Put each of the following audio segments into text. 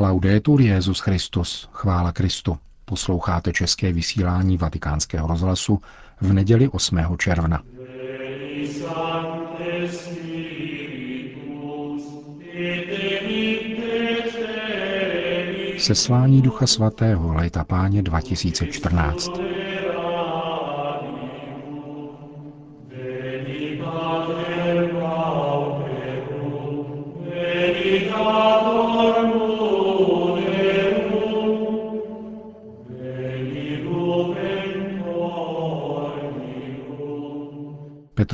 Laudetur Jezus Christus, chvála Kristu. Posloucháte české vysílání Vatikánského rozhlasu v neděli 8. června. Seslání Ducha Svatého léta páně 2014.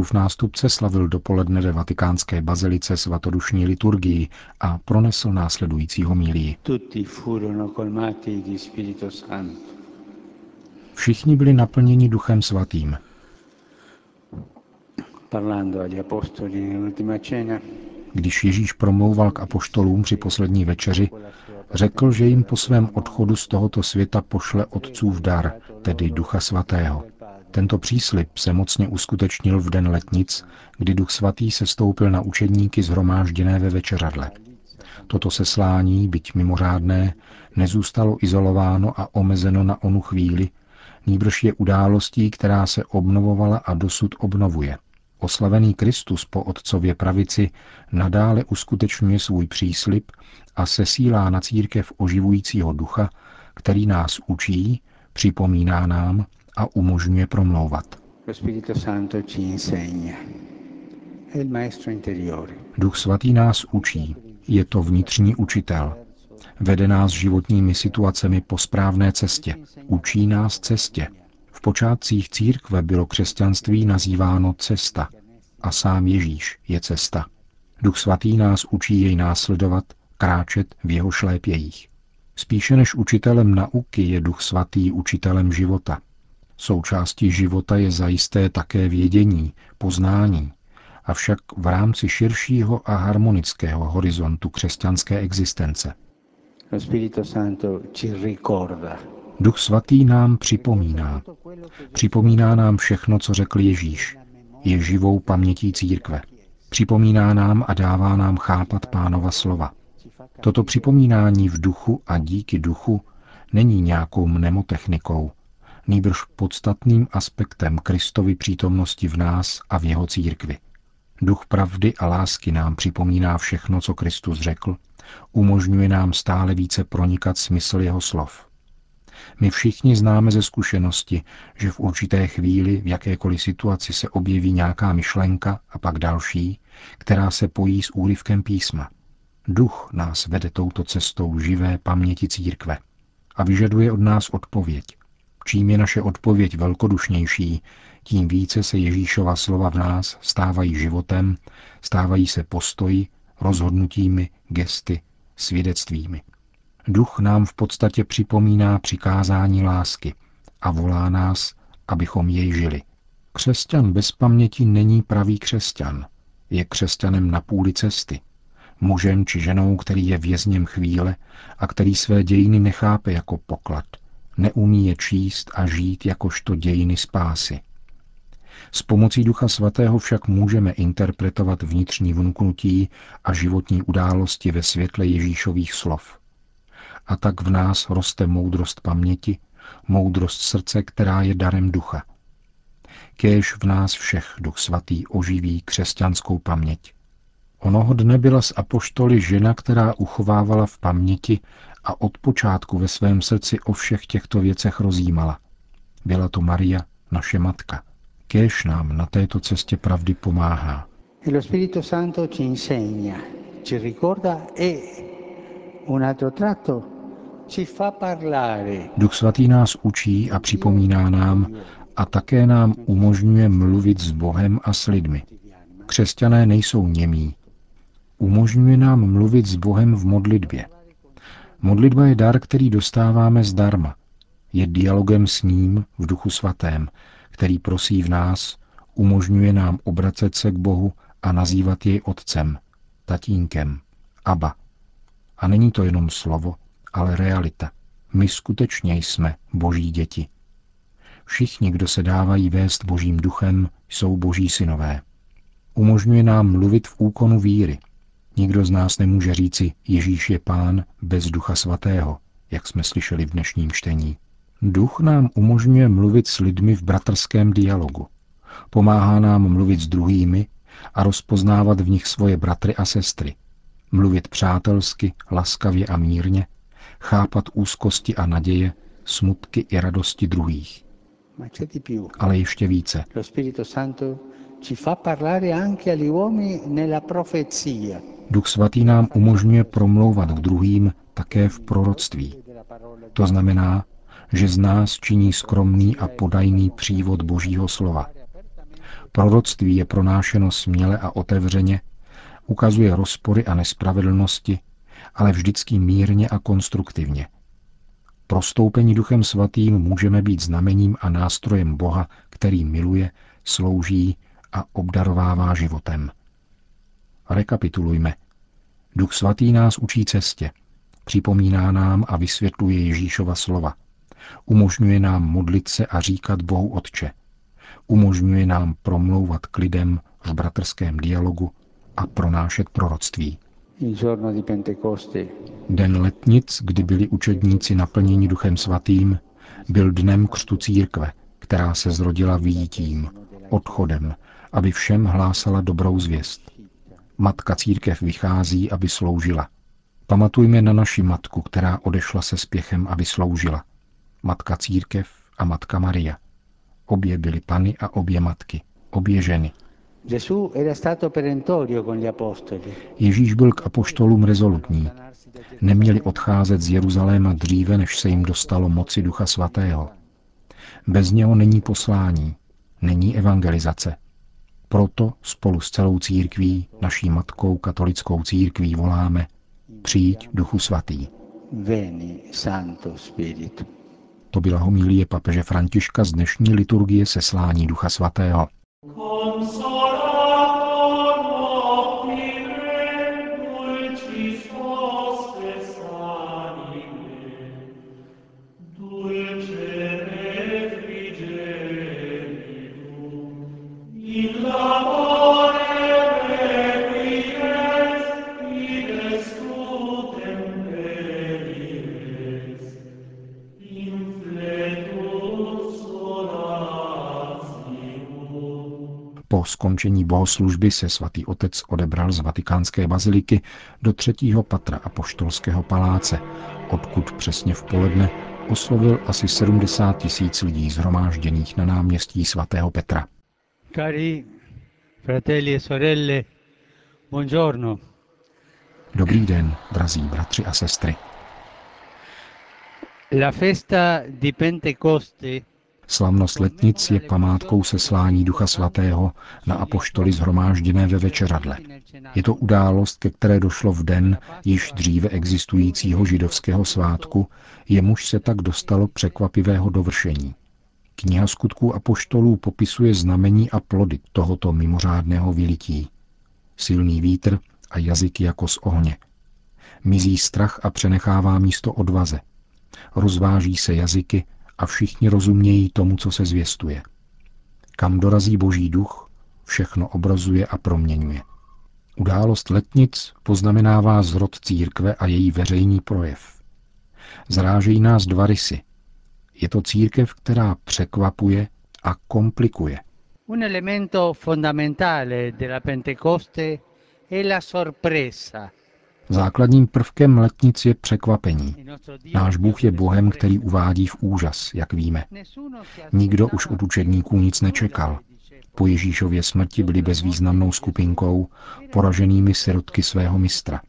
Petrův nástupce slavil dopoledne ve vatikánské bazilice svatodušní liturgii a pronesl následující homílii. Všichni byli naplněni duchem svatým. Když Ježíš promlouval k apoštolům při poslední večeři, řekl, že jim po svém odchodu z tohoto světa pošle otcův dar, tedy Ducha Svatého. Tento příslip se mocně uskutečnil v den letnic, kdy Duch Svatý se stoupil na učedníky zhromážděné ve večeřadle. Toto seslání, byť mimořádné, nezůstalo izolováno a omezeno na onu chvíli, nýbrž je událostí, která se obnovovala a dosud obnovuje. Oslavený Kristus po otcově pravici nadále uskutečňuje svůj příslip a sesílá na církev oživujícího ducha, který nás učí, připomíná nám, a umožňuje promlouvat. Duch svatý nás učí, je to vnitřní učitel. Vede nás životními situacemi po správné cestě, učí nás cestě. V počátcích církve bylo křesťanství nazýváno cesta a sám Ježíš je cesta. Duch svatý nás učí jej následovat, kráčet v jeho šlépějích. Spíše než učitelem nauky je Duch svatý učitelem života – Součástí života je zajisté také vědění, poznání, avšak v rámci širšího a harmonického horizontu křesťanské existence. Duch svatý nám připomíná. Připomíná nám všechno, co řekl Ježíš. Je živou pamětí církve. Připomíná nám a dává nám chápat pánova slova. Toto připomínání v duchu a díky duchu není nějakou mnemotechnikou, nýbrž podstatným aspektem Kristovy přítomnosti v nás a v jeho církvi. Duch pravdy a lásky nám připomíná všechno, co Kristus řekl, umožňuje nám stále více pronikat smysl jeho slov. My všichni známe ze zkušenosti, že v určité chvíli v jakékoliv situaci se objeví nějaká myšlenka a pak další, která se pojí s úryvkem písma. Duch nás vede touto cestou živé paměti církve a vyžaduje od nás odpověď, Čím je naše odpověď velkodušnější, tím více se Ježíšova slova v nás stávají životem, stávají se postoji, rozhodnutími, gesty, svědectvími. Duch nám v podstatě připomíná přikázání lásky a volá nás, abychom jej žili. Křesťan bez paměti není pravý křesťan. Je křesťanem na půli cesty. Mužem či ženou, který je vězněm chvíle a který své dějiny nechápe jako poklad, neumí je číst a žít jakožto dějiny spásy. S pomocí Ducha Svatého však můžeme interpretovat vnitřní vnuknutí a životní události ve světle Ježíšových slov. A tak v nás roste moudrost paměti, moudrost srdce, která je darem ducha. Kéž v nás všech Duch Svatý oživí křesťanskou paměť. Onoho dne byla z apoštoly žena, která uchovávala v paměti a od počátku ve svém srdci o všech těchto věcech rozjímala. Byla to Maria, naše matka. Kéž nám na této cestě pravdy pomáhá. E Duch svatý nás učí a připomíná nám a také nám umožňuje mluvit s Bohem a s lidmi. Křesťané nejsou němí. Umožňuje nám mluvit s Bohem v modlitbě – Modlitba je dar, který dostáváme zdarma. Je dialogem s ním v duchu svatém, který prosí v nás, umožňuje nám obracet se k Bohu a nazývat jej otcem, tatínkem, aba. A není to jenom slovo, ale realita. My skutečně jsme boží děti. Všichni, kdo se dávají vést božím duchem, jsou boží synové. Umožňuje nám mluvit v úkonu víry. Nikdo z nás nemůže říci, Ježíš je pán bez ducha svatého, jak jsme slyšeli v dnešním čtení. Duch nám umožňuje mluvit s lidmi v bratrském dialogu. Pomáhá nám mluvit s druhými a rozpoznávat v nich svoje bratry a sestry. Mluvit přátelsky, laskavě a mírně, chápat úzkosti a naděje, smutky i radosti druhých. Ale ještě více. Duch svatý nám umožňuje promlouvat k druhým také v proroctví. To znamená, že z nás činí skromný a podajný přívod Božího slova. Proroctví je pronášeno směle a otevřeně, ukazuje rozpory a nespravedlnosti, ale vždycky mírně a konstruktivně. Prostoupení Duchem Svatým můžeme být znamením a nástrojem Boha, který miluje, slouží a obdarovává životem. Rekapitulujme. Duch Svatý nás učí cestě, připomíná nám a vysvětluje Ježíšova slova. Umožňuje nám modlit se a říkat Bohu Otče. Umožňuje nám promlouvat k lidem v bratrském dialogu a pronášet proroctví. Den letnic, kdy byli učedníci naplněni Duchem Svatým, byl dnem křtu církve, která se zrodila výjitím, odchodem, aby všem hlásala dobrou zvěst. Matka církev vychází, aby sloužila. Pamatujme na naši matku, která odešla se spěchem, aby sloužila. Matka církev a matka Maria. Obě byly pany a obě matky, obě ženy. Ježíš byl k apoštolům rezolutní. Neměli odcházet z Jeruzaléma dříve, než se jim dostalo moci Ducha Svatého. Bez něho není poslání, není evangelizace. Proto spolu s celou církví, naší matkou katolickou církví voláme Přijď Duchu Svatý. Veni, Santo Spiritu. To byla homilie papeže Františka z dnešní liturgie seslání Ducha Svatého. Po skončení bohoslužby se svatý otec odebral z vatikánské baziliky do třetího patra apoštolského paláce, odkud přesně v poledne oslovil asi 70 tisíc lidí zhromážděných na náměstí svatého Petra. Cari fratelli e sorelle, buongiorno. Dobrý den, drazí bratři a sestry. La festa di Pentecoste Slavnost letnic je památkou seslání Ducha Svatého na apoštoly zhromážděné ve večeradle. Je to událost, ke které došlo v den již dříve existujícího židovského svátku, jemuž se tak dostalo překvapivého dovršení. Kniha skutků apoštolů popisuje znamení a plody tohoto mimořádného vylití. Silný vítr a jazyky jako z ohně. Mizí strach a přenechává místo odvaze. Rozváží se jazyky a všichni rozumějí tomu, co se zvěstuje. Kam dorazí boží duch, všechno obrazuje a proměňuje. Událost letnic poznamenává zrod církve a její veřejný projev. Zrážejí nás dva rysy. Je to církev, která překvapuje a komplikuje. Un elemento fondamentale della Pentecoste è la sorpresa, Základním prvkem letnic je překvapení. Náš Bůh je Bohem, který uvádí v úžas, jak víme. Nikdo už od učedníků nic nečekal. Po Ježíšově smrti byli bezvýznamnou skupinkou, poraženými sirotky svého mistra.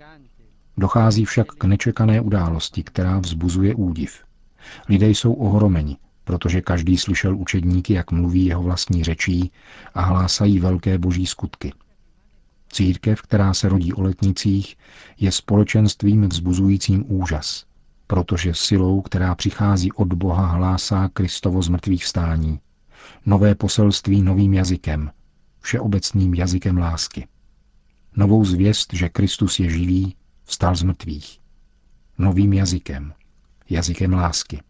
Dochází však k nečekané události, která vzbuzuje údiv. Lidé jsou ohromeni, protože každý slyšel učedníky, jak mluví jeho vlastní řečí a hlásají velké boží skutky – Církev, která se rodí o letnicích, je společenstvím vzbuzujícím úžas, protože silou, která přichází od Boha, hlásá Kristovo z mrtvých vstání. Nové poselství novým jazykem, všeobecným jazykem lásky. Novou zvěst, že Kristus je živý, vstal z mrtvých. Novým jazykem, jazykem lásky.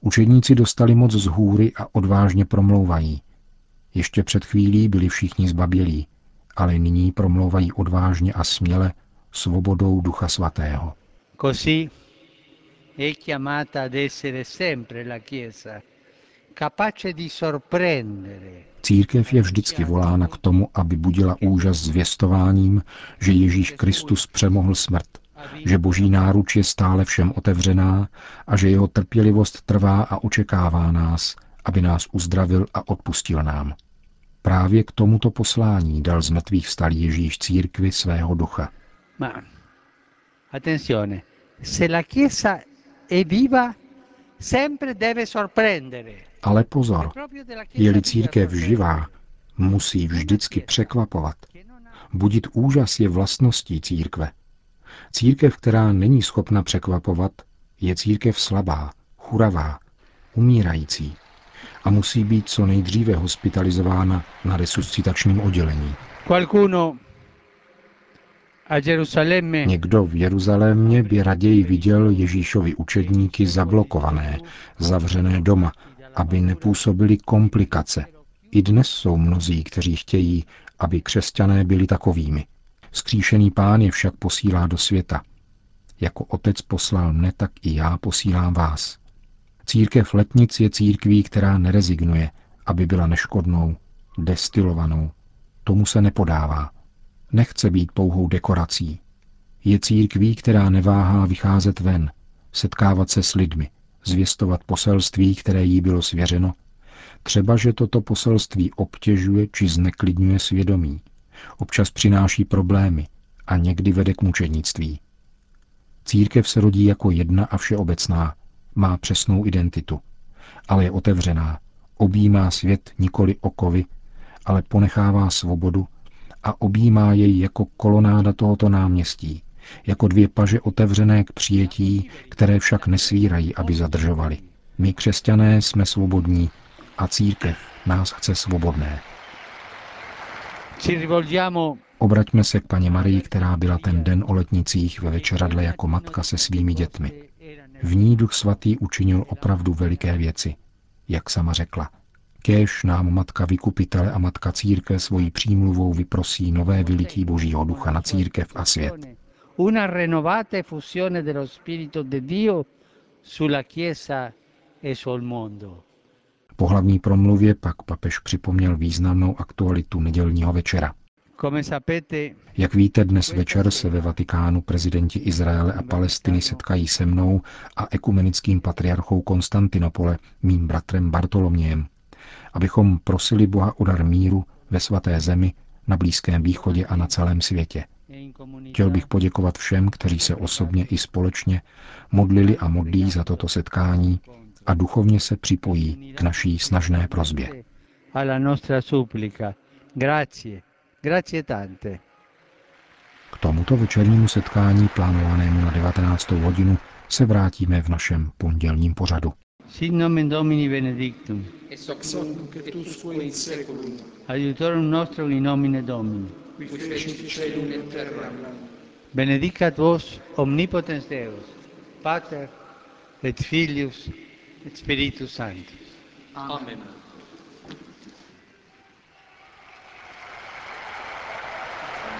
Učedníci dostali moc z hůry a odvážně promlouvají. Ještě před chvílí byli všichni zbabělí, ale nyní promlouvají odvážně a směle svobodou Ducha Svatého. Così è chiamata ad essere sempre la Chiesa, capace di sorprendere. Církev je vždycky volána k tomu, aby budila úžas zvěstováním, že Ježíš Kristus přemohl smrt, že boží náruč je stále všem otevřená a že jeho trpělivost trvá a očekává nás, aby nás uzdravil a odpustil nám. Právě k tomuto poslání dal z mrtvých vstalý Ježíš církvi svého ducha. Ma attenzione, se la Chiesa è viva, sempre deve sorprendere. Ale pozor, je-li církev živá, musí vždycky překvapovat. Budit úžas je vlastností církve. Církev, která není schopna překvapovat, je církev slabá, churavá, umírající a musí být co nejdříve hospitalizována na resuscitačním oddělení. Někdo v Jeruzalémě by raději viděl Ježíšovi učedníky zablokované, zavřené doma, aby nepůsobili komplikace. I dnes jsou mnozí, kteří chtějí, aby křesťané byli takovými. Skříšený pán je však posílá do světa. Jako otec poslal mne, tak i já posílám vás. Církev letnic je církví, která nerezignuje, aby byla neškodnou, destilovanou. Tomu se nepodává. Nechce být pouhou dekorací. Je církví, která neváhá vycházet ven, setkávat se s lidmi, zvěstovat poselství, které jí bylo svěřeno, třeba že toto poselství obtěžuje či zneklidňuje svědomí, občas přináší problémy a někdy vede k mučednictví. Církev se rodí jako jedna a všeobecná, má přesnou identitu, ale je otevřená, objímá svět nikoli okovy, ale ponechává svobodu a objímá jej jako kolonáda tohoto náměstí, jako dvě paže otevřené k přijetí, které však nesvírají, aby zadržovali. My, křesťané, jsme svobodní a církev nás chce svobodné. Obraťme se k paně Marii, která byla ten den o letnicích ve večeradle jako matka se svými dětmi. V ní duch svatý učinil opravdu veliké věci, jak sama řekla. Kéž nám matka vykupitele a matka církve svojí přímluvou vyprosí nové vylití božího ducha na církev a svět. Una renovata fusione dello Spirito di Dio sulla Chiesa e sul mondo. Po hlavní promluvě pak papež připomněl významnou aktualitu nedělního večera. Jak víte, dnes večer se ve Vatikánu prezidenti Izraele a Palestiny setkají se mnou a ekumenickým patriarchou Konstantinopole, mým bratrem Bartolomějem, abychom prosili Boha o dar míru ve svaté zemi, na Blízkém východě a na celém světě. Chtěl bych poděkovat všem, kteří se osobně i společně modlili a modlí za toto setkání a duchovně se připojí k naší snažné prozbě. Grazie tante. K tomuto večernímu setkání plánovanému na 19. hodinu se vrátíme v našem pondělním pořadu. Sin nomen Domini benedictum. Ex hoc nunc et usque in seculum. Adiutorum nostrum in nomine Domini. Qui fecit caelum et terram. Benedicat vos omnipotens Deus, Pater et Filius et Spiritus Sanctus. Amen.